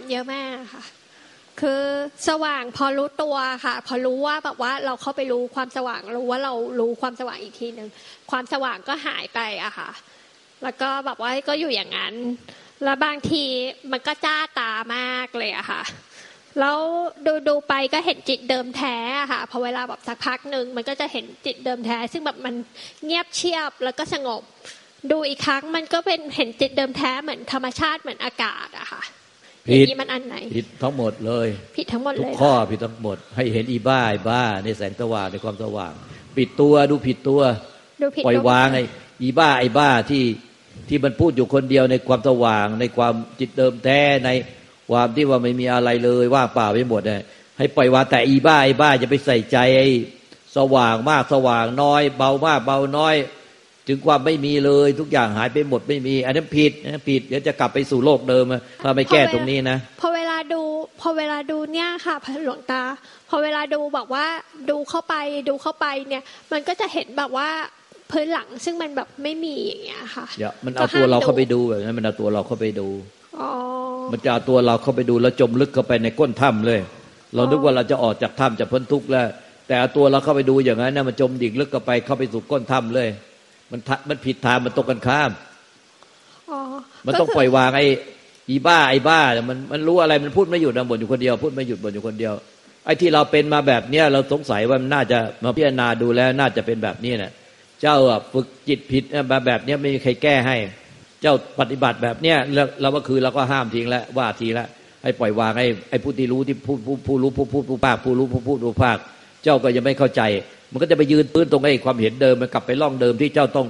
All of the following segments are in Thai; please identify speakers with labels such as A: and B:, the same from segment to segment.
A: ามเยอะมากค่ะ คือสว่างพอรู้ตัวค่ะ พอรู้ว่าแบบว่าเราเข้าไปรู้ความสว่างรู้ว่าเรารู้ความสว่างอีกทีหนึ่งความสว่างก็หายไปอะค่ะ แล้วก็แบบว่าก็อยู่อย่างนั้น แล้วบางทีมันก็จ้าตามากเลยอะค่ะแล้วดูดูไปก็เห็นจิตเดิมแท้ค่ะพอเวลาแบบสักพักหนึ่งมันก็จะเห็นจิตเดิมแท้ ซึ่งแบบมันเงียบเชียบแล้วก็สงบ ดูอีกครั้งมันก็เป็นเห็นจิตเดิมแท้เหมือนธรรมชาติเหมือนอากาศอะค่ะ ผิดมันอันไหน
B: ผิดทั้งหมดเลย
A: ผิดทั้งหมดเลย
B: ทุกข้อผิดทั้งหมด ให้เห็นอีบ้าอีบ้าในแสงสว่างในความสว่าง ปิดตัวดูผิดตัวปล่อยวางไอ้อีบ้าไอ้บ้าที่ที่มันพูดอยู่คนเดียวในความสว่าง ในความจิตเดิมแท้ในความที่ว่าไม่มีอะไรเลยว่างเปล่าไปหมดเนี่ยให้ปล่อยวางแต่อีบ้าไอ้บ้าจะไปใส่ใจไอ้สว่างมากสว่างน้อย เบามากเบาน้อย ถึงความไม่มีเลยทุกอย่างหายไปหมดไม่มี อันนั้นผิดนะผิดเดี๋ยวจะกลับไปสู่โลกเดิมถ้าไม่แก้ตรงนี้นะ
A: พอเวลาดู พอเวลาดูเนี่ยค่ะพระหลวงตา พอเวลาดูบอกว่าดูเข้าไปดูเข้าไปเนี่ย มันก็จะเห็นแบบว่าพื้นหลังซึ่งมันแบบไม่มีอย่างเงี้ยค่ะ
B: เดี๋ยวมันเอาตัวเราเข้าไปดูแบบนั้นมันเอาตัวเราเข้าไปดูมันจะเอาตัวเราเข้าไปดูแล้วจมลึกเข้าไปในก้นถ้ำเลย เรานึกว่าเราจะออกจากถ้ำจะพ้นทุกข์แล้ว แต่เอาตัวเราเข้าไปดูอย่างนั้นนะมันจมดิ่งลึกเข้าไปเข้าไปสู่ก้นถ้ำเลย มันมันผิดทางมันตกกันข้ามมันต้องปล่อยวางไอ้อีบ้าไอ้บ้ามันมันรู้อะไรมันพูดไม่หยุดนะบ่นอยู่คนเดียวพูดไม่หยุดบ่นอยู่คนเดียว ไอ้ที่เราเป็นมาแบบเนี้ยเราสงสัยว่ามันน่าจะมาพิจารณาดูแล้วน่าจะเป็นแบบนี้นะเจ้าฝึกจิตผิดแบบแบบนี้ไม่มีใครแก้ให้ เจ้าปฏิบัติแบบเนี้ยเราก็คือเราก็ห้ามทิ้งแล้วว่าทีละให้ปล่อยวางให้ไอ้ผู้ที่รู้ที่ผู้ผู้ผู้รู้ผู้พูดผู้ภาคผู้รู้ผู้พูดผู้ภาค เจ้าก็ยังไม่เข้าใจ มันก็จะไปยืนปื้นตรงไอ้ความเห็นเดิมมันกลับไปล่องเดิมที่เจ้าต้อง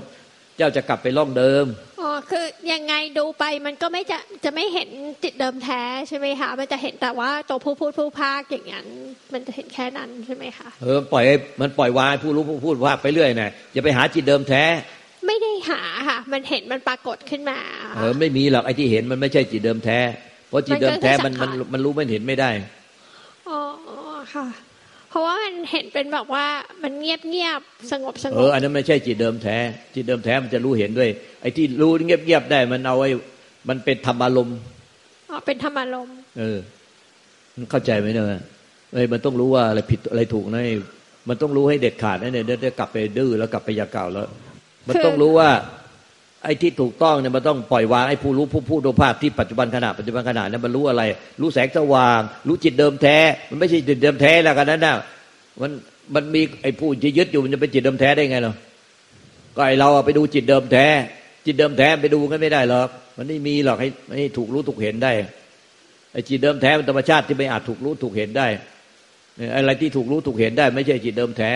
B: เจ้าจะกลับไปล่องเดิม
A: อ๋อคือยังไงดูไปมันก็ไม่จะจะไม่เห็นจิตเดิมแท้ใช่ไหมคะมันจะเห็นแต่ว่าตัวผู้พูดผู้ภาคอย่างนั้น มันจะเห็นแค่นั้นใช่ไหมคะ
B: เออปล่อยมันปล่อยวางผู้รู้ผู้พูดผู้ภาคไปเรื่อยนะอย่าไปหาจิตเดิมแท้
A: ไม่ได้หาค่ะ มันเห็นมันปรากฏขึ้นมา
B: เออไม่มีหรอกไอ้ที่เห็นมันไม่ใช่จิตเดิมแท้ เพราะจิตเดิมแท้มันมันมันรู้มันเห็นไม่ได้
A: อ๋อค่ะ เพราะว่ามันเห็นเป็นแบบว่ามันเงียบเงียบสงบสงบเอ
B: ออันนั้นไม่ใช่จิตเดิมแท้ จิตเดิมแท้มันจะรู้เห็นด้วย ไอ้ที่รู้เงียบเงียบได้มันเอาไว้มันเป็นธรรมารมณ์
A: อ๋อเป็นธรรมารมณ์
B: เออมันเข้าใจไหมเนี่ยเอ้ยมันต้องรู้ว่าอะไรผิดอะไรถูกนะมันต้องรู้ให้เด็ดขาดนะเนี่ยเดี๋ยวกลับไปดื้อแล้วกลับไปยาเก่าแล้ว มันต้องรู้ว่า ไอ้ที่ถูกต้องเนี่ยมันต้องปล่อยวางไอ้ผู้รู้ผู้พูดโดภาพที่ปัจจุบันขณะปัจจุบันขณะเนี่ยมันรู้อะไร รู้แสงสว่าง รู้จิตเดิมแท้ มันไม่ใช่จิตเดิมแท้แล้วกันนั่นนะมันมันมีไอ้ผู้ที่ยึดอยู่มันจะเป็นจิตเดิมแท้ได้ไงเนาะก็ไอเราไปดูจิตเดิมแท้ จิตเดิมแท้ไปดูกันไม่ได้หรอกมันไม่มีหรอกให้ให้ถูกรู้ถูกเห็นได้ไอ้จิตเดิมแท้มันธรรมชาติที่ไม่อาจถูกรู้ถูกเห็นได้อะไรที่ถูกรู้ถูกเห็นได้ ไม่ใช่จิตเดิมแท้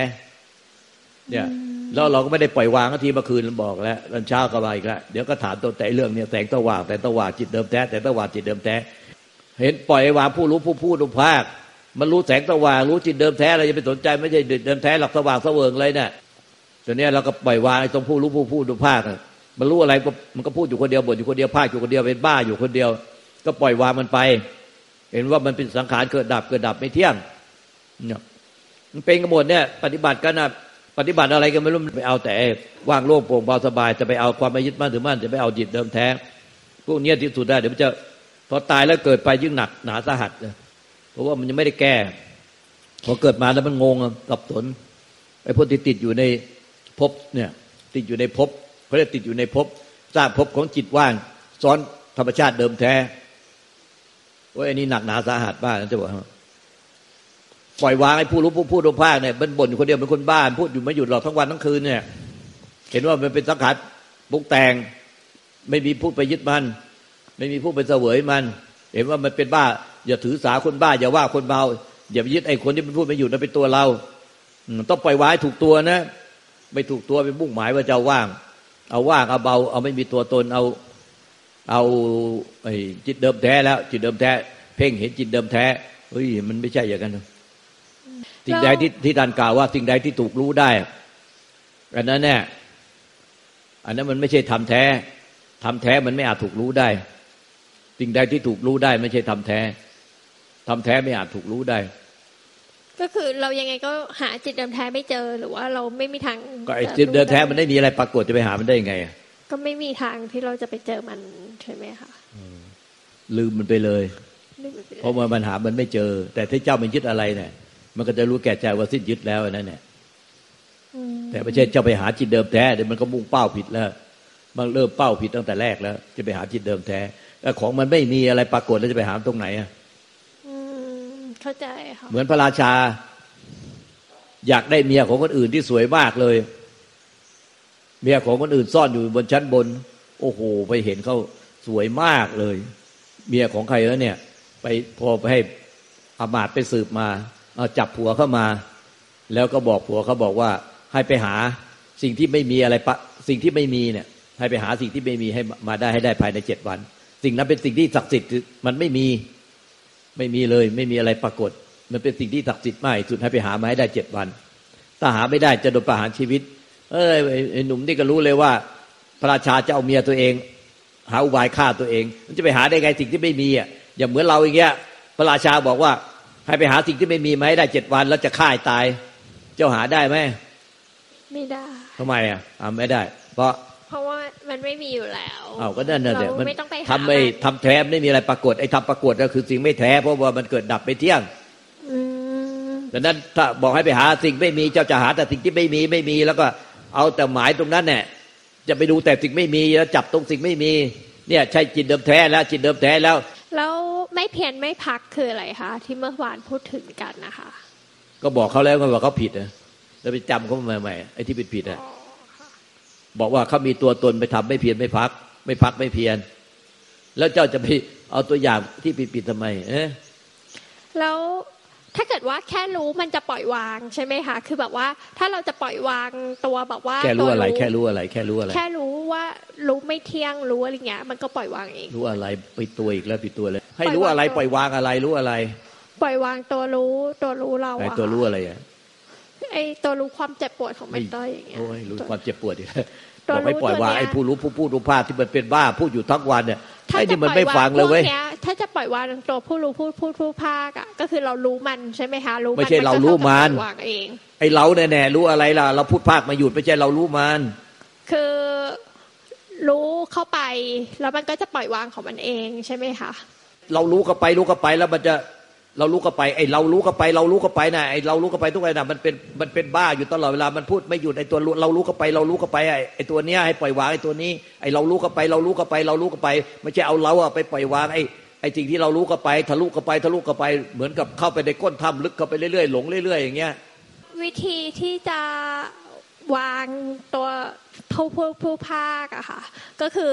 B: เนี่ย แล้วเราก็ไม่ได้ปล่อยวางทีเมื่อคืนบอกแล้วตอนเช้าก็มาอีกแล้วเดี๋ยวก็ถามตัวแต่เรื่องเนี่ยแสงตะว่างแต่ตะว่างจิตเดิมแท้แต่ตะว่างจิตเดิมแท้ เห็นปล่อยวางผู้รู้ผู้พูดผู้ภาค มันรู้แสงตะว่างรู้จิตเดิมแท้เราจะไปสนใจไม่ใช่เดิมแท้หลักสว่างเสวิงเลยเนี่ยตอนนี้เราก็ปล่อยวางตรงผู้รู้ผู้พูดผู้ภาคมันรู้อะไรมันก็พูดอยู่คนเดียวบ่นอยู่คนเดียวภาคอยู่คนเดียวเป็นบ้าอยู่คนเดียว ก็ปล่อยวางมันไป เห็นว่ามันเป็นสังขารเกิดดับเกิดดับไม่เที่ยงเนี่ยมันเป็นกระหมดเนี่ยปฏิบัติกันนะ ปฏิบัติอะไรก็ไม่รู้ไปเอาแต่ว่างโล่งโปร่งเบาสบายจะไปเอาความไม่ยึดมั่นถือมั่นจะไปเอาจิตเดิมแท้ พวกนี้ที่สุดได้เดี๋ยวมันจะพอตายแล้วเกิดไปยิ่งหนักหนาสาหัสเพราะว่ามันยังไม่ได้แก้พอเกิดมาแล้วมันงงสับสนไอ้พวกที่ติดอยู่ในภพเนี่ย ติดอยู่ในภพเขาเรียกติดอยู่ในภพสร้างภพของจิตว่างซ้อนธรรมชาติเดิมแท้ว่าไอ้นี่หนักหนาสาหัสบ้างจะบอก ปล่อยวางไอ้ผู้รู้ผู้พูดผู้ภาคเนี่ยมันบ่นอยู่คนเดียวเป็นคนบ้านพูดอยู่ไม่หยุดหรอกทั้งวันทั้งคืนเนี่ย เห็นว่ามันเป็นสังขารบุกแต่ง ไม่มีพูดไปยึดมัน ไม่มีพูดไปเสวยมัน เห็นว่ามันเป็นบ้า อย่าถือสาคนบ้า อย่าว่าคนเบาอย่าไปยึดไอ้คนที่มันพูดไม่หยุดนั่นเป็นตัวเราต้องปล่อยวางถูกตัวนะ ไม่ถูกตัวไปบุ่งหมายว่าจะว่าง เอาว่างเอาเบา เอาไม่มีตัวตนเอาเอาไอ้จิตเดิมแท้แล้ว จิตเดิมแท้ เพ่งเห็นจิตเดิมแท้เฮ้ยมันไม่ใช่อย่างนั้น สิ่งใดที่ที่ท่านกล่าวว่าสิ่งใดที่ถูกรู้ได้อันนั้นแน่อันนั้นมันไม่ใช่ทำแท้ทำแท้มันไม่อาจถูกรู้ได้สิ่งใดที่ถูกรู้ได้ ไม่ใช่ทำแท้ทำแท้ไม่อาจถูกรู้ได้
A: ก็คือเรายังไงก็หาจิตเดิมแท้ไม่เจอหรือว่าเราไม่มีทาง
B: ก็ไอ้จิตเดิมแท้มันไม่มีอะไรปรากฏจะไปหามันได้ยังไง
A: ก็ไม่มีทางที่เราจะไปเจอมันใช่ไหมคะ
B: ลืมมันไปเลย
A: ลืมไปเลย
B: เพราะว่ามันหามันไม่เจอ แต่ถ้าเจ้ามันยึดอะไรเนี่ย มันก็จะรู้แก่ใจว่าสิ้นยึดแล้วนั่นแหละ
A: อืม
B: แต่ไม่ใช่เจ้าไปหาจิตเดิมแท้เดี๋ยวมันก็มุ่งเป้าผิดแล้วมันเริ่มเป้าผิดตั้งแต่แรกแล้ว จะไปหาจิตเดิมแท้แล้วของมันไม่มีอะไรปรากฏแล้วจะไปหาตรงไหนอะ
A: อืมเข้าใจค่ะ
B: เหมือนพระราชา อยากได้เมียของคนอื่นที่สวยมากเลย เมียของคนอื่นซ่อนอยู่บนชั้นบน โอ้โห ไปเห็นเขาสวยมากเลย เมียของใครแล้วเนี่ย ไปพอไปให้อามาตย์ไปสืบมา เอาจับผัวเข้ามา แล้วก็บอกผัวเขาบอกว่าให้ไปหาสิ่งที่ไม่มีอะไรปะสิ่งที่ไม่มีเนี่ยให้ไปหาสิ่งที่ไม่มีให้มาได้ให้ได้ภายในเจ็ดวัน สิ่งนั้นเป็นสิ่งที่ศักดิ์สิทธิ์มันไม่มีไม่มีเลย ไม่มีอะไรปรากฏ มันเป็นสิ่งที่ศักดิ์สิทธิ์มากสุดให้ไปหามาให้ได้เจ็ดวัน ถ้าหาไม่ได้จะโดนประหารชีวิต เอ้ยไอ้ไอ้หนุ่มนี่ก็รู้เลยว่า พระราชาจะเอาเมียตัวเอง หาอุบายฆ่าตัวเอง มันจะไปหาได้ไงสิ่งที่ไม่มีอะอย่างเหมือนเราอย่างเงี้ยพระราชาบอกว่า ให้ไปหาสิ่งที่ไม่มีมาให้ได้เจ็ดวันแล้วจะฆ่าให้ตาย เจ้าหาได้ไหม
A: ไม่ได้
B: ทำไมอะอ่าไม่ได้ เพราะ
A: เพราะว่ามันไม่มีอยู่แล้ว
B: อ้าวก็นั่นน่ะเดี๋ย
A: เรา
B: มัน
A: ไม่ต้องไปหา
B: ทำไม่
A: มัน
B: ทำแท้ไม่มีอะไรปรากฏไอ้ทำปรากฏก็คือสิ่งไม่แท้เพราะว่ามันเกิดดับไปเที่ยง
A: อืม
B: ดังนั้นถ้าบอกให้ไปหาสิ่งไม่มีเจ้าจะหาแต่สิ่งที่ไม่มีไม่มี แล้วก็เอาแต่หมายตรงนั้นเนี่ยจะไปดูแต่สิ่งไม่มีแล้วจับตรงสิ่งไม่มี เนี่ยใช่จิตเดิมแท้แล้วจิตเดิมแท้แล้ว
A: แล้ว ไม่เพียรไม่พักคืออะไรคะที่เมื่อวานพูดถึงกันนะคะ
B: ก็บอกเขาแล้วก็บอกเขาผิดนะแล้วไปจำเขาใหม่ๆไอ้ที่ผิดผิดๆอะบอกว่าเขามีตัวตนไปทำไม่เพียรไม่พัก ไม่พักไม่เพียรแล้วเจ้าจะไปเอาตัวอย่างที่ผิดผิดๆทำไมเอ๊ะ
A: แล้ว ถ้าเกิดว่าแค่รู้มันจะปล่อยวางใช่ไหมคะคือแบบว่า ถ้าเราจะปล่อยวางตัวแบบว่า
B: แค่รู้อะไร
A: ตัว
B: แค่รู้อะไร แค่รู้อะไร
A: แค่รู้ว่ารู้ไม่เที่ยงรู้อะไรเงี้ยมันก็ปล่อยวางเอง
B: รู้อะไรไปตัวอีกแล้วผิดตัวเลย ให้
A: ปล่อย
B: รู้อะไร
A: วางตัว
B: ปล่อยวางอะไรรู้อะไร
A: ปล่อยวางตัวรู้ตัวรู้เรา
B: ไอ้
A: อะ
B: ตัวรู้อะไรอะ
A: ไอตัวรู้ความเจ็บปวดของมันตัวอย่างเงี้ย
B: โอ้ยรู้ความเจ็บปวดอีกแล้ว
A: ตัว
B: บอกไม่ปล่อยวาง
A: ตัวเนี้ย
B: ไอ้ผู้รู้ผู้พูดผู้พาที่มันเป็นบ้าพูดอยู่ทั้งวันเนี่ย
A: ถ้า
B: ไอ้
A: จะ
B: นี่มัน
A: ปล่
B: ไม่
A: อยวา
B: ฟั
A: ง
B: ง
A: พ
B: เลยว
A: ก
B: เว้ย
A: เนี้ย ถ้าจะปล่อยวางตัวผู้รู้ผู้พูดผู้ภาคอะก็คือเรารู้มันใช่ไหมคะรู้น
B: ไม่ใช่เรา
A: ก็
B: รู้
A: ท่กับ
B: มัน
A: ปล่อยวางเอง
B: ไอ้เราแน่ๆรู้อะไรล่ะ เราพูดภาคมาหยุดไม่ใช่เรารู้มัน
A: คือรู้เข้าไป แล้วมันก็จะปล่อยวางของมันเองใช่ไหมคะ
B: เรารู้เข้าไปรู้เข้าไปแล้วมันจะเรารู้เข้าไปไอ้เรารู้เข้าไป เรารู้เข้าไปนะไอ้เรารู้เข้าไปทุกอย่างนะมันเป็นมันเป็นบ้าอยู่ตลอดเวลามันพูดไม่หยุดไอ้ตัวรู้เรารู้เข้าไป เรารู้เข้าไปไอ้ไอ้ตัวเนี้ยให้ปล่อยวางไอ้ตัวนี้ไอ้เรารู้เข้าไป เรารู้เข้าไป เรารู้เข้าไป ไม่ใช่เอาเราอะไปปล่อยวางไอ้ ไอ้สิ่งที่เรารู้เข้าไปทะลุเข้าไปทะลุเข้าไปเหมือนกับเข้าไปในก้นถ้ำลึกเข้าไปเรื่อยๆหลงเรื่อย ๆ อย่างเงี้ย
A: วิธีที่จะวางตัวผู้ผู้ผู้ภาคอะค่ะ ก็คือ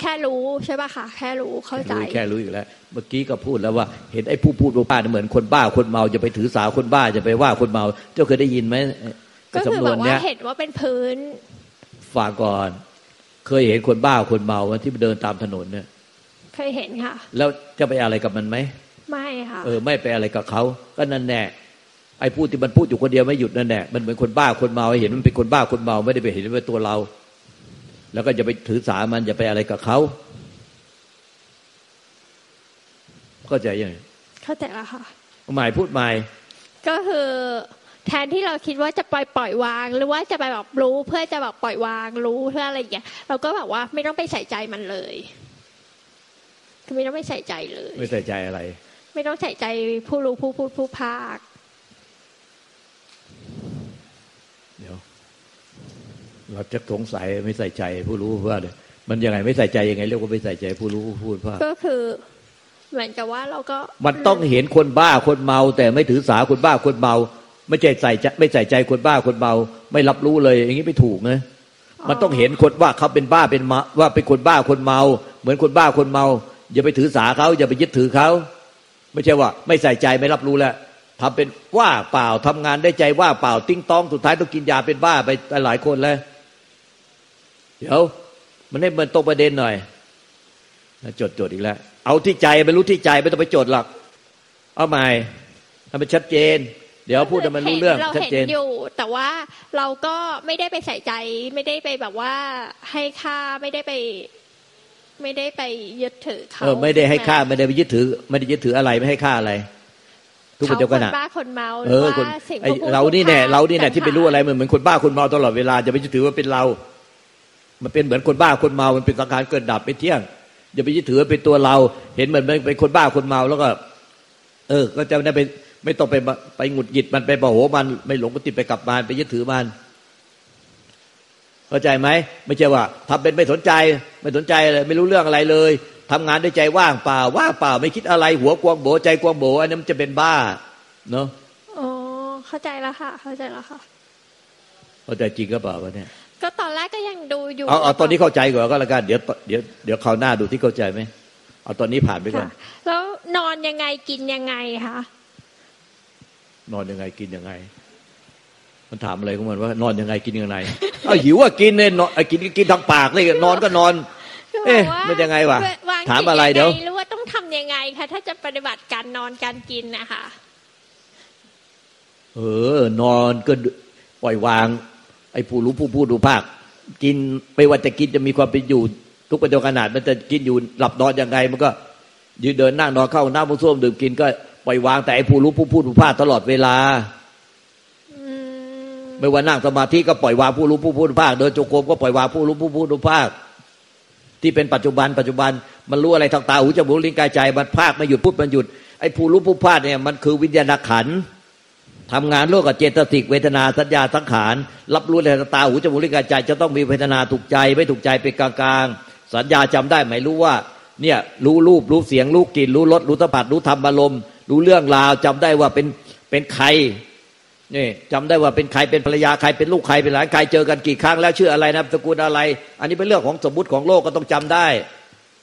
A: แค่รู้ใช่ป่ะคะแค่รู้เข้าใจ
B: รู้แค่รู้อยู่แล้ว เมื่อกี้ก็พูดแล้วว่า เห็นไอ้ผู้พูดบ้าเนี่ยเหมือนคนบ้าคนเมาจะไปถือสาคนบ้าจะไปว่าคนเมา เจ้าเคยได้ยินไหม
A: ก็คือ
B: สำน
A: แบ
B: วน
A: บว่า
B: เนี้ย
A: เห็นว่าเป็นพื้น
B: ฟังก่อน เคยเห็นคนบ้าคนเมาที่เดินตามถนนเนี่ย
A: เคยเห็นค่ะ
B: แล้วจะไปอะไรกับมันไหม
A: ไม่ค่ะ
B: เออ ไม่ไปอะไรกับเขา ก็นั่นแน่ไอ้พูดที่มันพูดอยู่คนเดียวไม่หยุดนั่นแน่มันเหมือนคนบ้าคนเมาให้เห็นมันเป็นคนบ้าคนเมาไม่ได้ไปเห็นว่าเป็นตัวเรา แล้วก็จะไปถือสามันอย่าไปอะไรกับเขาเข้าใจยังไง
A: เข้าใจแล้วค่ะ
B: หมายพูดหมาย
A: ก็คือแทนที่เราคิดว่าจะปล่อยปล่อยวาง หรือว่าจะไปแบบรู้เพื่อจะแบบปล่อย วางรู้เพื่ออะไรอย่างเงี้ยเราก็แบบว่าไม่ต้องไปใส่ใจมันเลยคือ ไม่ต้องไปใส่ใจเลย
B: ไม่ใส่ใจอะไร
A: ไม่ต้องใส่ใจผู้รู้ผู้พูดผู้ภาค
B: เดี๋ยว เราจะสงสัยไม่ใส่ใจผู้รู้ว่าเนี่ยมันยังไงไม่ใส่ใจยังไงเรียกว่าไม่ใส่ใจผู้รู้ผู้พูดว่า
A: ก็คือเหมือนกับว่าเราก็
B: มันต้องเห็นคนบ้าคนเมา แต่ไม่ถือสาคนบ้าคนเมา ไม่ใจใส่ใจไม่ใส่ใจคนบ้าคนเมา ไม่รับรู้เลย อย่างนี้ไม่ถูกนะมันต้องเห็นคนว่าเขาเป็นบ้าเป็นมาว่าเป็นคนบ้าคนเมา เหมือนคนบ้าคนเมา อย่าไปถือสาเขาอย่าไปยึดถือเขา ไม่ใช่ว่า ไม่ใส่ใจไม่รับรู้แล้วทำเป็นว่าเปล่าทำงานได้ใจว่าเปล่าติ้งต้องสุดท้ายต้องกินยาเป็นบ้าไปหลายคนแล้วเดี๋ยว มันให้มันตรงประเด็นหน่อยจดจดอีกแล้ว เอาที่ใจไปรู้ที่ใจไม่ต้องไปจดหรอกเอาใหม่ทำเป็นชัดเจน เดี๋ยวพูดให้มันรู้เรื่อง
A: เรา
B: ชัด
A: เห็น
B: เจน
A: อยู่ แต่ว่าเราก็ไม่ได้ไปใส่ใจ ไม่ได้ไปแบบว่าให้ค่าไม่ได้ไป ไม่ได้ไปยึดถือเขา
B: เออไม่ได้ให้ค่าไม่ได้ไปยึดถือ ไม่ได้ยึดถืออะไรไม่ให้ค่าอะไร ทุกคนเดียวกัน
A: เขา
B: อะ
A: คนบ้าคนเมาห
B: เอ
A: รือ
B: อ
A: ว่า
B: คน
A: สิ่ง
B: ไอ้
A: ผู้พูด
B: เรานี่แน่
A: ผู้พ
B: เรานี่แน่
A: ต่ง
B: ที่ไปรู้อะไรมันเหมือนคนบ้าคนเมาตลอดเวลาจะไปยึดถือว่าเป็นเรา มันเป็นเหมือนคนบ้าคนเมา มันเป็นสังขารเกิดดับไปเที่ยงอย่าไปยึดถือเป็นตัวเรา เห็นเหมือนเป็นคนบ้าคนเมาแล้วก็ เออ ก็จะได้ไปไม่ต้องไปไปหงุดหงิดมันไปโมโหมัน ไม่หลงก็ติดไปกับมันไปยึดถือมัน เข้าใจไหมไม่ใช่ว่าทำเป็นไม่สนใจ ไม่สนใจเลยไม่รู้เรื่องอะไรเลยทำงานด้วยใจว่างเปล่า ว่างเปล่า ไม่คิดอะไรหัวกวงโบใจกวงโบอันนั้นมันจะเป็นบ้าเนาะ
A: อ๋อเข้าใจแล้วค่ะ เข้าใจแล้วค่ะ
B: เข้าใจจริงก็เปล่าวะเนี่ย
A: ก็ตอนแรกก็ยังดูอยู่
B: เอาเอาตอนนี้เข้าใจก่อนก็แล้วกันเดี๋ยวเดี๋ยวเดี๋ยวคราวหน้าดูที่เข้าใจไหมเอาตอนนี้ผ่านไปก่อน
A: แล้วนอนยังไงกินยังไงคะ
B: นอนยังไงกินยังไง มันถามอะไรของมันว่านอนยังไงกินยังไงเอาหิวว่ากินเนี่ยนอนกินกินทางปากเลยนอนก็นอน เอ๊ะมันยังไงวะถามอะไรเดี๋ยว
A: รู้ว่าต้องทำยังไงคะถ้าจะปฏิบัติการนอนการกินนะคะ
B: เออนอนก็ปล่อยวาง ไอ้ผู้รู้ผู้พูดดูภาค กินไปว่าจะกินจะมีความเป็นอยู่ ทุกประโยขนาดมันจะกินอยู่หลับนอนยังไง มันก็ยืนเดินนั่งนอนเข้าน้ำมุส้วมดื่มกินก็ปล่อยวางแต่ไอ้ผู้รู้ผู้พูดผู้ภาคตลอดเวลา ไม่ว่านั่งสมาธิก็ปล่อยวางผู้รู้ผู้พูดผู้ภาคเดินจงกรมก็ปล่อยวางผู้รู้ผู้พูดผู้ภาคที่เป็นปัจจุบันปัจจุบันมันรู้อะไรทางตาหูจมูกลิ้นกายใจมันภาคไม่หยุดพูดมันหยุดไอ้ผู้รู้ผู้ภาคเนี่ยมันคือวิญญาณขันทำงานร่วมกับเจตสิกเวทนาสัญญาสังขารรับรู้ในตาหูจมูกลิ้นกายใจ จะต้องมีเวทนาถูกใจไม่ถูกใจเป็นกลางๆสัญญาจำได้ไหมรู้ว่าเนี่ยรู้รูปรู้เสียงรู้กลิ่นรู้รสรู้สัมผัสรู้ธรรมอารมณ์รู้เรื่องราวจำได้ว่าเป็นเป็นใคร นี่จำได้ว่าเป็นใครเป็นภรรยาใครเป็นลูกใครเป็นหลานใครเจอกันกี่ครั้งแล้วชื่ออะไรนะสกุลอะไร อันนี้เป็นเรื่องของสมมติของโลกก็ต้องจำได้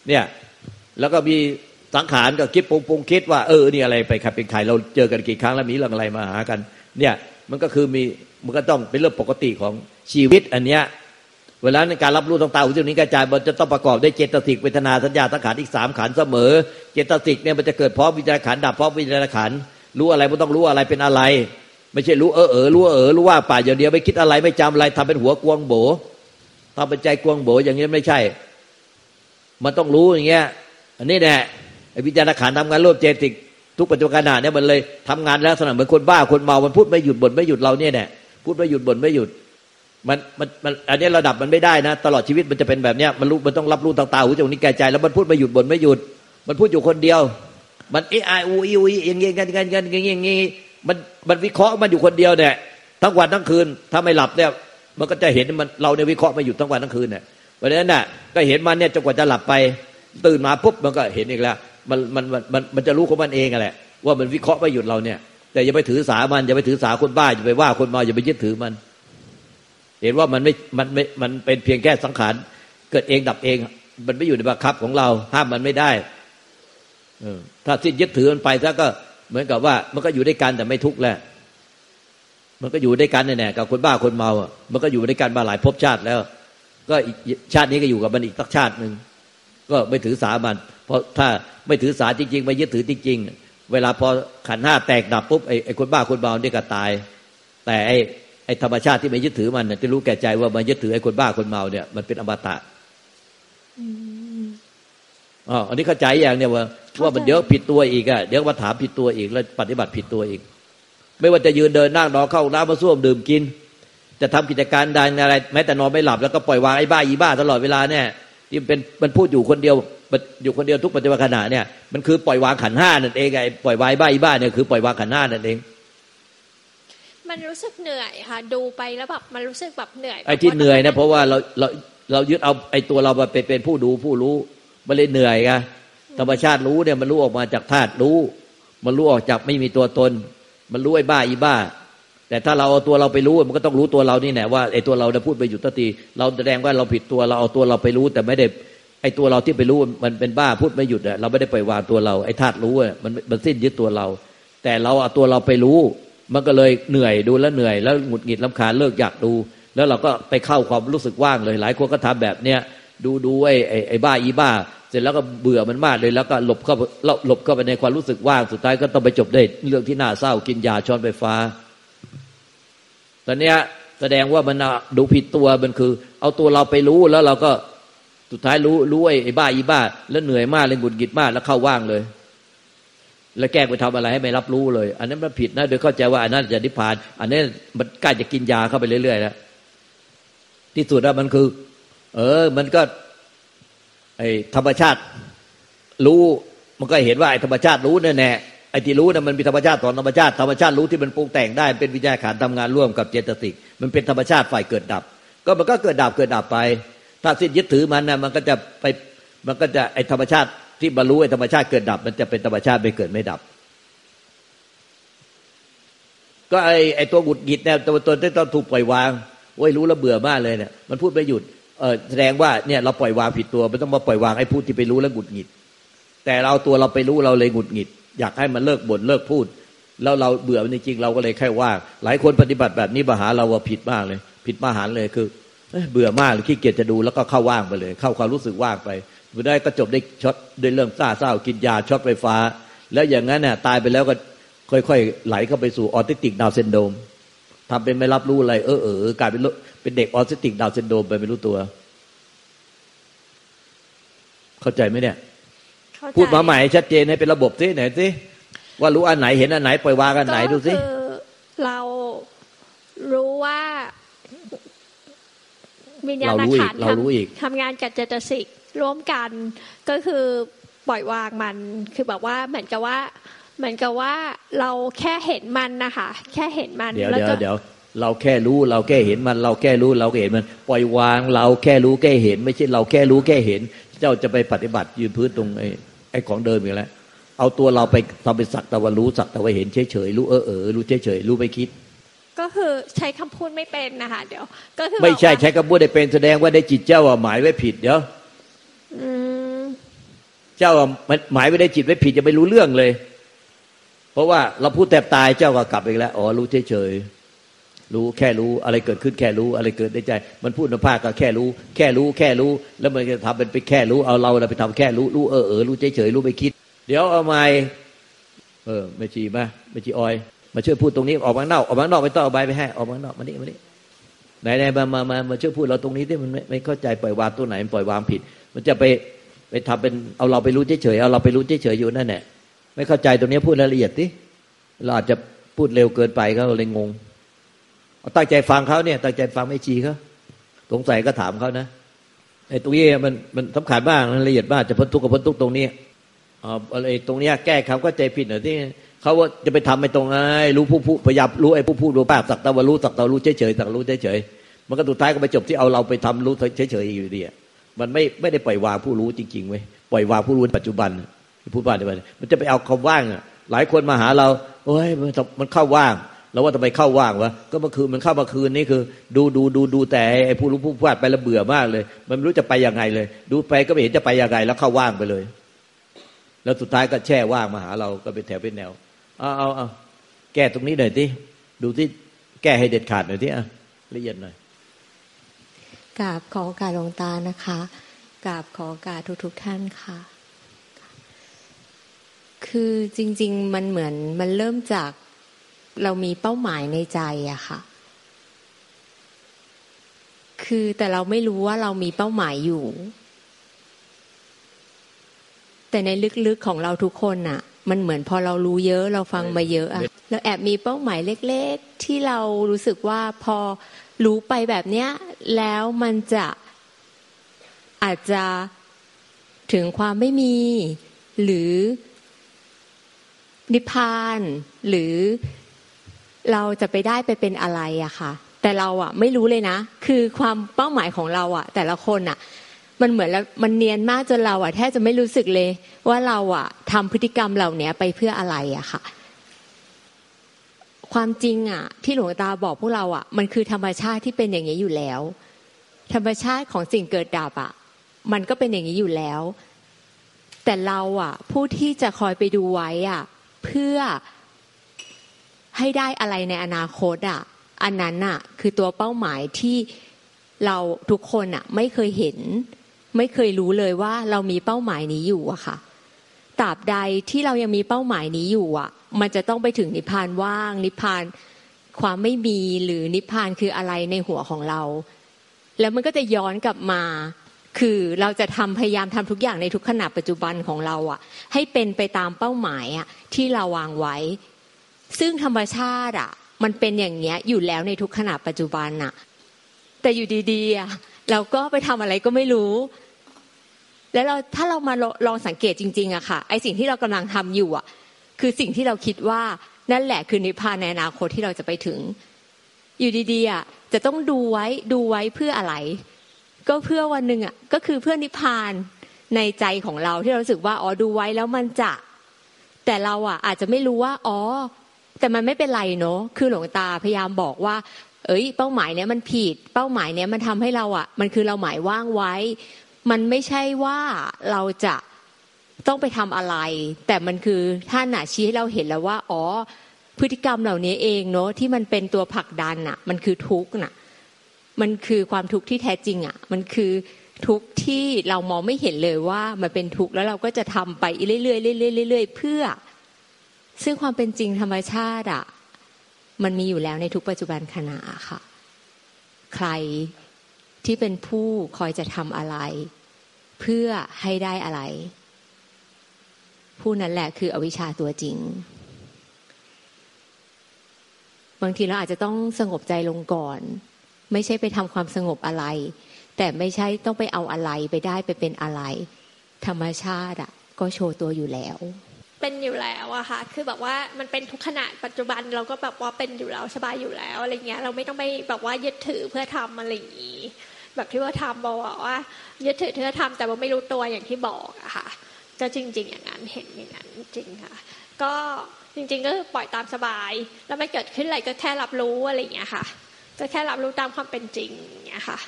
B: เนี่ยแล้วก็มีสังขารก็คิดปรุงปรุงคิดว่าเออนี่อะไรไปใครเป็นใครเราเจอกันกี่ครั้งแล้วมีเรื่องอะไรมาหากัน เนี่ยมันก็คือมีมันก็ต้องเป็นเรื่องปกติของชีวิตอันเนี้ยเวลาในการรับรู้ต่างๆอุจจาระกระจายมันจะต้องประกอบด้วยเจตสิกเวทนาสัญญาสังขารอีกสามขันเสมอ เจตสิกเนี่ยมันจะเกิดพร้อมวิจารขันดับพร้อมวิจารขันรู้อะไรมันต้องรู้อะไรเป็นอะไร ไม่ใช่รู้เออเออรู้เออรู้ว่าป่าอย่างเดียวไม่คิดอะไรไม่จำอะไรทำเป็นหัวกวงโบทำเป็นใจกวงโบอย่างนี้ไม่ใช่ มันต้องรู้อย่างเงี้ย อันนี้แน่ไอ้วิจารขันทำงานร่วมเจติกทุกปัจจุบันเนี่ยมันเลยทำงานแล้วสนเหมือนคนบ้าคนเมา มันพูดไม่หยุดบ่นไม่หยุดเราเนี่ยแน่พูดไม่หยุดบ่นไม่หยุดมันมันมันอันนี้ระดับมันไม่ได้นะ ตลอดชีวิตมันจะเป็นแบบเนี้ยมันรู้มันต้องรับรู้ต่างๆหูจมูกนิ้วกายใจแล้วมันพูดไม่หยุดบ่นไม่หยุด มันพูดอยู่คนเดียว มันเอไออูอีอูอย่างเงี้ยกันกันกันอย่างเงี้ยอย่างเงี้ย มันมันวิเคราะห์มันอยู่คนเดียวเนี่ยทั้งวันทั้งคืน ถ้าไม่หลับเนี่ย มันก็จะเห็นมันเราเนี่ยวิเคราะห์ม่หยุดทั้งวันทั้งคืนเนี่ยเพราะนั้นน่ะก็เห็นมันเนี่ยจนกว่าจะหลับไป ตื่นมาปุ๊บมันก็เห็นอีกแล้ว มันมันมันมันจะรู้ของมันเองแหละว่ามันวิเคราะห์ไม่หยุดเราเนี่ย แต่อย่าไปถือสามันอย่าไปถือสาคนบ้าอย่าไปว่าคนมาอย่าไปยึดถือมัน เห็นว่ามันไม่มันไม่มันเป็นเพียงแค่สังขารเกิดเองดับเอง มันไม่อยู่ในบังคับของเราห้ามมันไม่ได้ถ้าสิ้นยึดถือมันไปซะก็ เหมือนกับว่า มันก็อยู่ด้วยกันแต่ไม่ทุกข์แล้วมันก็อยู่ด้วยกันแน่ๆกับคนบ้าคนเมาอะมันก็อยู่ด้วยกันมาหลายภพชาติแล้ว ก็ชาตินี้ก็อยู่กับมันอีกสักชาติหนึ่งก็ไม่ถือสามัน เพราะถ้าไม่ถือสาจริงๆไม่ยึดถือจริงๆเวลาพอขันห้าแตกดับปุ๊บไอ้ไอ้คนบ้าคนเมาเนี่ยก็ตาย แต่ไอ้ไอ้ธรรมชาติที่ไม่ยึดถือมันจะรู้แก่ใจว่ามันยึดถือไอ้คนบ้าคนเมาเนี่ยมันเป็นอมตะอ๋ออันนี้เข้าใจอย่างเนี่ยว่า ว่ามันเดี๋ยวผิดตัวอีกอะเดี๋ยวมาถามผิดตัวอีกแล้วปฏิบัติผิดตัวอีก ไม่ว่าจะยืนเดินนั่งนอนเข้าน้ำมาส้วมดื่มกิน จะทำกิจการใดอะไร แม้แต่นอนไม่หลับแล้วก็ปล่อยวางไอ้บ้าอีบ้าตลอดเวลาเนี่ยที่เป็นมันพูดอยู่คนเดียวอยู่คนเดียวทุกปัจจุบันขณะเนี่ยมันคือปล่อยวางขันห้านั่นเองไอ้ปล่อยวางบ้าอีบ้าเนี่ยคือปล่อยวางขันห้านั่นเอง
A: มันรู้สึกเหนื่อยค่ะ ดูไปแล้วแบบมันรู้สึกแบบเหนื่อย
B: ไอ้ที่เหนื่อยนะเพราะว่าเราเราเรายึดเอาไอ้ตัวเราไปเป็นผู้ดูผู้รู้มันเลยเหนื่อยไง ธรรมชาติรู้เนี่ยมันรู้ออกมาจากธาตุรู้ มันรู้ออกจากไม่มีตัวตน มันรู้ไอ้บ้าอีบ้า แต่ถ้าเราเอาตัวเราไปรู้มันก็ต้องรู้ตัวเรานี่แน่ว่าไอ้ตัวเราเนี่ยพูดไปอยู่ตตีเราแสดงว่าเราผิดตัวเราเอาตัวเราไปรู้ แต่ไม่ได้ไอ้ตัวเราที่ไปรู้มันเป็นบ้าพูดไม่หยุดอะเราไม่ได้ปล่อยวางตัวเราไอ้ธาตุรู้อะมันมันสิ้นยึดตัวเรา แต่เราเอาตัวเราไปรู้ มันก็เลยเหนื่อยดูแล้วเหนื่อยแล้วหงุดหงิดลำคาญเลิกอยากดู แล้วเราก็ไปเข้าความรู้สึกว่างเลย หลายคนก็ทำแบบเนี้ยดูดูไอ้ไอ้บ้าอีบ้า สร็จแล้วก็เบื่อมันมากเลยแล้วก็หลบเข้าหลบเข้าไปในความรู้สึกว่างสุดท้ายก็ต้องไปจบได้เรื่องที่น่าเศร้ากินยาช้อนไฟฟ้า ตอนเนี้ยแสดงว่ามันดูผิดตัวมันคือ เอาตัวเราไปรู้แล้วเราก็สุดท้ายรู้รู้ไอ้บ้าอีบ้า แล้วเหนื่อยมากเลยหงุดหงิดมากแล้วเข้าว่างเลย แล้วแกล้งไปทำอะไรให้ไม่รับรู้เลย อันนั้นมันผิดนะโดยเข้าใจว่าอันนั้นจะนิพพาน อันนี้มันใกล้จะกินยาเข้าไปเรื่อยๆแล้วที่สุดแล้วมันคือ เออ มันก็ ไอ้ธรรมชาติรู้มันก็เห็นว่าไอ้ธรรมชาติรู้แน่แน่ไอ้ที่รู้นะมันมีธรรมชาติตอนธรรมชาติธรรมชาติรู้ที่มันปรุงแต่งได้เป็นวิญญาณขันทำงานร่วมกับเจตสิกมันเป็นธรรมชาติฝ่ายเกิดดับ ก็มันก็เกิดดับเกิดดับไป ถ้าสิ้นยึดถือมันนะมันก็จะไปมันก็จะไอ้ธรรมชาติที่บรรลุไอ้ธรรมชาติเกิดดับ มันจะเป็นธรรมชาติไม่เกิดไม่ดับ ก็ไอ้ไอ้ตัวหงุดหงิดเนี่ยตัวตนที่ต้องถูกปล่อยวางโอ้ยรู้แล้วเบื่อมากเลยเนี่ยมันพูดไม่หยุด แสดงว่าเนี่ยเราปล่อยวางผิดตัวไม่ต้องมาปล่อยวางไอ้พูดที่ไปรู้แล้วหงุดหงิด แต่เราตัวเราไปรู้เราเลยหงุดหงิด อยากให้มันเลิกบ่นเลิกพูด แล้วเราเบื่อจริงเราก็เลยแค่ว่างหลายคนปฏิบัติแบบนี้มาหาเราว่าผิดมากเลย ผิดมหันต์เลยคือเบื่อมากขี้เกียจจะดูแล้วก็เข้าว่างไปเลย เข้าความรู้สึกว่างไปไม่ได้ก็จบได้ช็อตด้วยเรื่องซึมเศร้ากินยาช็อตไฟฟ้า แล้วอย่างนั้นเนี่ยตายไปแล้วก็ค่อยๆไหลเข้าไปสู่ออทิสติกดาวน์ซินโดรมทำเป็นไม่รับรู้อะไรเออเออกลายเป็น เป็นเด็กออทิสติกดาวน์ซินโดรมไปไม่รู้ตัว เข้าใจไหมเนี่ย พูดมาใหม่ชัดเจนให้เป็นระบบสิไหนสิว่ารู้อันไหนเห็นอันไหนปล่อยวางอันไหนดูสิ
A: เรารู้ว่าวิญญาณขันทำงานกับเจตสิกร่วมกัน ก็คือปล่อยวางมัน คือแบบว่าเหมือนกับว่า เหมือนกับว่าเราแค่เห็นมันนะคะแค่เห็นมัน
B: เดี๋ยวเดี๋ยวเดี๋ยว เราแค่รู้เราแค่เห็นมัน เราแค่รู้เราแค่เห็นมัน ปล่อยวางเราแค่รู้แค่เห็น ไม่ใช่เราแค่รู้แค่เห็น เจ้าจะไปปฏิบัติยืนพื้นตรงไอ้ไอ้ของเดิมอีกแล้วเอาตัวเราไปทำเป็นสักแต่ว่ารู้สักแต่ว่าเห็นเฉยเฉยรู้เออเออรู้เฉยเฉยรู้ไม่คิด
A: ก็คือใช้คำพูดไม่เป็นนะคะเดี๋ยวก็คือ
B: ไม่ใช่ใช้คำพูดได้เป็นแสดงว่าได้จิตเจ้าหมายไว้ผิดเดี๋ยวเจ้าหมายไว้ได้จิตไว้ผิดจะไม่รู้เรื่องเลย เพราะว่าเราพูดแทบตายเจ้าก็กลับอีกแล้วอ๋อรู้เฉยเฉย รู้แค่รู้อะไรเกิดขึ้นแค่รู้อะไรเกิดในใจ มันพูดนภาคก็แค่รู้ แค่รู้แค่รู้ แล้วมันจะทำเป็นไปแค่รู้เอาเราไปทำแค่รู้รู้เออเออรู้เฉยเฉยรู้ไม่คิด เดี๋ยวเอาไม่เออไม่ชีมาไม่ชีออย มาช่วยพูดตรงนี้ออกมาเน่าออกมาเน่าไปต่อใบไปให้ออกมาเน่ามานี่มานี่ไหนไหนมามามามาช่วยพูดเราตรงนี้ที่มันไม่ไม่เข้าใจปล่อยวางตัวไหนปล่อยวางผิด มันจะไปไปทำเป็นเอาเราไปรู้เฉยเอาเราไปรู้เฉยอยู่นั่นแหละไม่เข้าใจตรงนี้พูดรายละเอียดสิเราอาจจะพูดเร็วเกินไปเขาเลยงง ตั้งใจฟังเขาเนี่ยตั้งใจฟังไม่ชีเขาสงสัยก็ถามเขานะไอ้ตรงนี้มันมันสำคัญมากละเอียดมากจะพ้นทุกข์กับพ้นทุกข์ตรงนี้อ๋ออะไรตรงนี้แก้คำก็ใจผิดหน่อยที่เขาว่าจะไปทำไปตรงไอ้รู้ผู้ผู้พยายามรู้ไอ้ผู้ผู้รู้ป้าสักตะวันรู้สักตะรู้เฉยเฉยสักรู้เฉยเฉยมันก็สุดท้ายก็ไปจบที่เอาเราไปทำรู้เฉยเฉยอยู่ดีมันไม่ไม่ได้ปล่อยวางผู้รู้จริงๆเว้ยปล่อยวางผู้รู้ปัจจุบันผู้บ้านในวันมันจะไปเอาคำว่างอะหลายคนมาหาเราโอ้ยมันเข้าว่าง เราว่าทำไมเข้าว่างวะก็เมื่อคืนมันเข้าเมื่อคืนนี่คือ ดูดูดูดูแต่ไอ้ผู้รู้ผู้พลาดไปล้วเบื่อมากเลย มันไม่รู้จะไปยังไงเลย ดูไปก็ไม่เห็นจะไปยังไงแล้วเข้าว่างไปเลย แล้วสุดท้ายก็แช่ว่างมาหาเราก็เป็นแถวเป็นแนวเอาเอาเอาแก้ตรงนี้หน่อยที่ดูที่แก้ให้เด็ดขาดหน่อยที่อะละเอียดหน่อย
C: กราบขอการลงตานะคะกราบขอการทุกทุกท่านค่ะ คือจริง ๆ มันเหมือนมันเริ่มจาก เรามีเป้าหมายในใจอะค่ะ คือแต่เราไม่รู้ว่าเรามีเป้าหมายอยู่ แต่ในลึกๆของเราทุกคนอะมันเหมือนพอเรารู้เยอะเราฟังมาเยอะอะเราแอบมีเป้าหมายเล็ก ๆ ที่เรารู้สึกว่าพอรู้ไปแบบเนี้ย แล้วมันจะอาจจะถึงความไม่มี หรือนิพพานหรือ เราจะไปได้ไปเป็นอะไรอะค่ะ แต่เราอะไม่รู้เลยนะ คือความเป้าหมายของเราอะแต่ละคนอะมันเหมือนแล้วมันเนียนมากจนเราอะแทบจะไม่รู้สึกเลย ว่าเราอะทำพฤติกรรมเหล่านี้ไปเพื่ออะไรอะค่ะ ความจริงอะที่หลวงตาบอกพวกเราอะมันคือธรรมชาติที่เป็นอย่างนี้อยู่แล้ว ธรรมชาติของสิ่งเกิดดับอะมันก็เป็นอย่างนี้อยู่แล้ว แต่เราอะผู้ที่จะคอยไปดูไว้อะเพื่อ ให้ได้อะไรในอนาคตอะอันนั้นอะคือตัวเป้าหมายที่เราทุกคนอะไม่เคยเห็น ไม่เคยรู้เลยว่าเรามีเป้าหมายนี้อยู่อะค่ะตราบใดที่เรายังมีเป้าหมายนี้อยู่อะ มันจะต้องไปถึงนิพพานว่าง นิพพานความไม่มีหรือนิพพานคืออะไรในหัวของเรา แล้วมันก็จะย้อนกลับมา คือเราจะทำพยายามทำทุกอย่างในทุกขณะปัจจุบันของเราอะ ให้เป็นไปตามเป้าหมายอะที่เราวางไว้ ซึ่งธรรมชาติอะ มันเป็นอย่างเนี้ยอยู่แล้วในทุกขณะปัจจุบันอะ แต่อยู่ดีๆอะเราก็ไปทำอะไรก็ไม่รู้ แล้วเราถ้าเรามาลองสังเกตจริงๆอะค่ะไอสิ่งที่เรากำลังทำอยู่อะ คือสิ่งที่เราคิดว่านั่นแหละคือนิพพานในอนาคตที่เราจะไปถึง อยู่ดีๆอะจะต้องดูไว้ดูไว้เพื่ออะไร ก็เพื่อวันหนึ่งอะก็คือเพื่อนิพพานในใจของเราที่เราสึกว่าอ๋อดูไว้แล้วมันจะ แต่เราอะ อาจจะไม่รู้ว่า อ๋อ แต่มันไม่เป็นไรเนาะคือหลวงตาพยายามบอกว่า เอ้ย เป้าหมายเนี้ยมันผิด เป้าหมายเนี้ยมันทำให้เราอะมันคือเราหมายว่างไว้ มันไม่ใช่ว่าเราจะต้องไปทำอะไร แต่มันคือท่านอะชี้ให้เราเห็นแล้วว่า อ๋อ พฤติกรรมเหล่านี้เองเนาะที่มันเป็นตัวผลักดันอะมันคือทุกข์น่ะ มันคือความทุกข์ที่แท้จริงอะมันคือทุกข์ที่เรามองไม่เห็นเลยว่ามันเป็นทุกข์แล้วเราก็จะทำไปเรื่อยๆเรื่อยๆเรื่อยๆเพื่อ ซึ่งความเป็นจริงธรรมชาติอะมันมีอยู่แล้วในทุกปัจจุบันขณะค่ะ ใครที่เป็นผู้คอยจะทำอะไร เพื่อให้ได้อะไร ผู้นั้นแหละคืออวิชชาตัวจริง บางทีเราอาจจะต้องสงบใจลงก่อน ไม่ใช่ไปทำความสงบอะไร แต่ไม่ใช่ต้องไปเอาอะไรไปได้ไปเป็นอะไร ธรรมชาติอะก็โชว์ตัวอยู่แล้ว
A: เป็นอยู่แล้วอะค่ะ คือแบบว่ามันเป็นทุกขณะปัจจุบันเราก็แบบว่าเป็นอยู่แล้วสบายอยู่แล้วอะไรเงี้ย เราไม่ต้องไปแบบว่ายึดถือเพื่อทำอะไรอย่างนี้แบบที่ว่าทำบอกว่ายึดถือเพื่อทำแต่ว่าไม่รู้ตัวอย่างที่บอกอะค่ะ ก็จริง ๆ อย่างนั้นเห็นอย่างนั้นจริงค่ะ ก็จริง ๆ ก็ปล่อยตามสบาย แล้วไม่เกิดขึ้นอะไรก็แค่รับรู้อะไรอย่างเงี้ยค่ะ ก็แค่รับรู้ตามความเป็นจริงอย่างเงี้ยค่ะ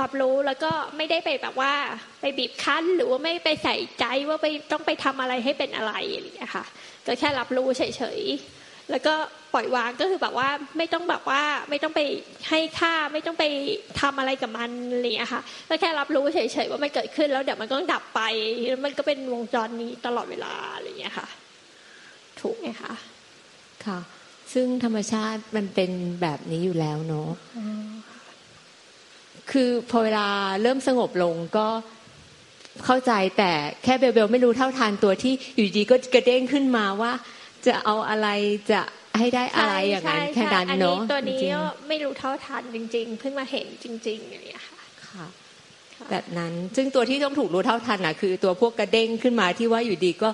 A: รับรู้แล้วก็ไม่ได้ไปแบบว่า ไปบีบคั้นหรือว่าไม่ไปใส่ใจว่าไปต้องไปทำอะไรให้เป็นอะไรอะไรอย่างเงี้ยค่ะก็แค่รับรู้เฉยๆแล้วก็ปล่อยวางก็คือแบบว่าไม่ต้องแบบว่าไม่ต้องไปให้ค่าไม่ต้องไปทำอะไรกับมันอะไรอย่างเงี้ยค่ะก็แค่รับรู้เฉยๆว่ามันเกิดขึ้นแล้วเดี๋ยวมันก็ดับไปแล้วมันก็เป็นวงจรนี้ตลอดเวลาอะไรอย่างเงี้ยค่ะ ถูกไหมคะ
C: ค่ะ ซึ่งธรรมชาติมันเป็นแบบนี้อยู่แล้วเนาะ คือพอเวลาเริ่มสงบลงก็เข้าใจแต่แค่เบลเบลไม่รู้เท่าทานตัวที่อยู่ดีก็กระเด้งขึ้นมาว่า จะเอาอะไรจะให้ได้อะไรอย่างนั้นแค่นั้นเนาะ
A: อันนี้ตัวนี้
C: จริง
A: ก็ไม่รู้เท่าทันจริง ๆ เพิ่งมาเห็นจริงๆอย่างเงี้ยค่ะ
C: ๆค่ะแบบนั้นซึ่งตัวที่ต้องถูกรู้เท่าทันอะคือ ตัวพวกกระเด้งขึ้นมาที่ว่าอยู่ดีก็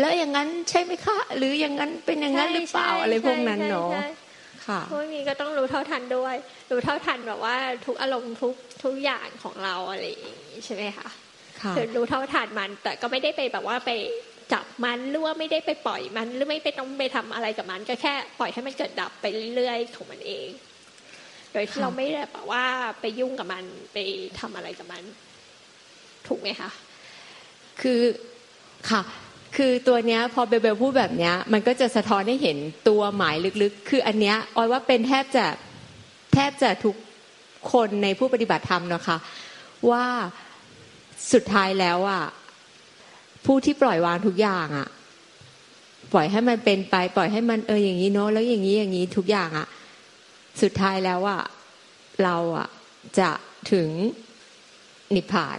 C: แล้วอย่างนั้นใช่ไหมคะ หรืออย่างนั้นเป็นอย่างนั้นหรือเปล่า
A: ใช่
C: อะไรพวกนั้นเนาะ
A: ใช่ใช่
C: ค่ะ
A: พวกนี้ก็ต้องรู้เท่าทันด้วย รู้เท่าทันแบบว่าทุกอารมณ์ทุกทุกอย่างของเราอะไรอย่างงี้ใช่ไหมคะ
C: ค่ะ
A: คือรู้เท่าทันมัน แต่ก็ไม่ได้ไปแบบว่าไปจับมันหรือว่าไม่ได้ไปปล่อยมันหรือไม่ไปต้องไปทำอะไรกับมัน ก็แค่ปล่อยให้มันเกิดดับไปเรื่อยๆของมันเอง โดยที่
C: ค่ะ
A: เราไม่ได้แบบว่าไปยุ่งกับมันไปทำอะไรกับมัน ถูกไหมคะ
C: คือค่ะ คือตัวเนี้ยพอเบลเบลพูดแบบเนี้ย มันก็จะสะท้อนให้เห็นตัวหมายลึกๆ คืออันเนี้ยออยว่าเป็นแทบจะแทบจะทุกคนในผู้ปฏิบัติธรรมนะคะว่าสุดท้ายแล้วอะผู้ที่ปล่อยวางทุกอย่างอะ ปล่อยให้มันเป็นไป ปล่อยให้มันเอออย่างนี้เนาะแล้วอย่างนี้อย่างนี้ทุกอย่างอะ สุดท้ายแล้วอะเราอะจะถึงนิพพาน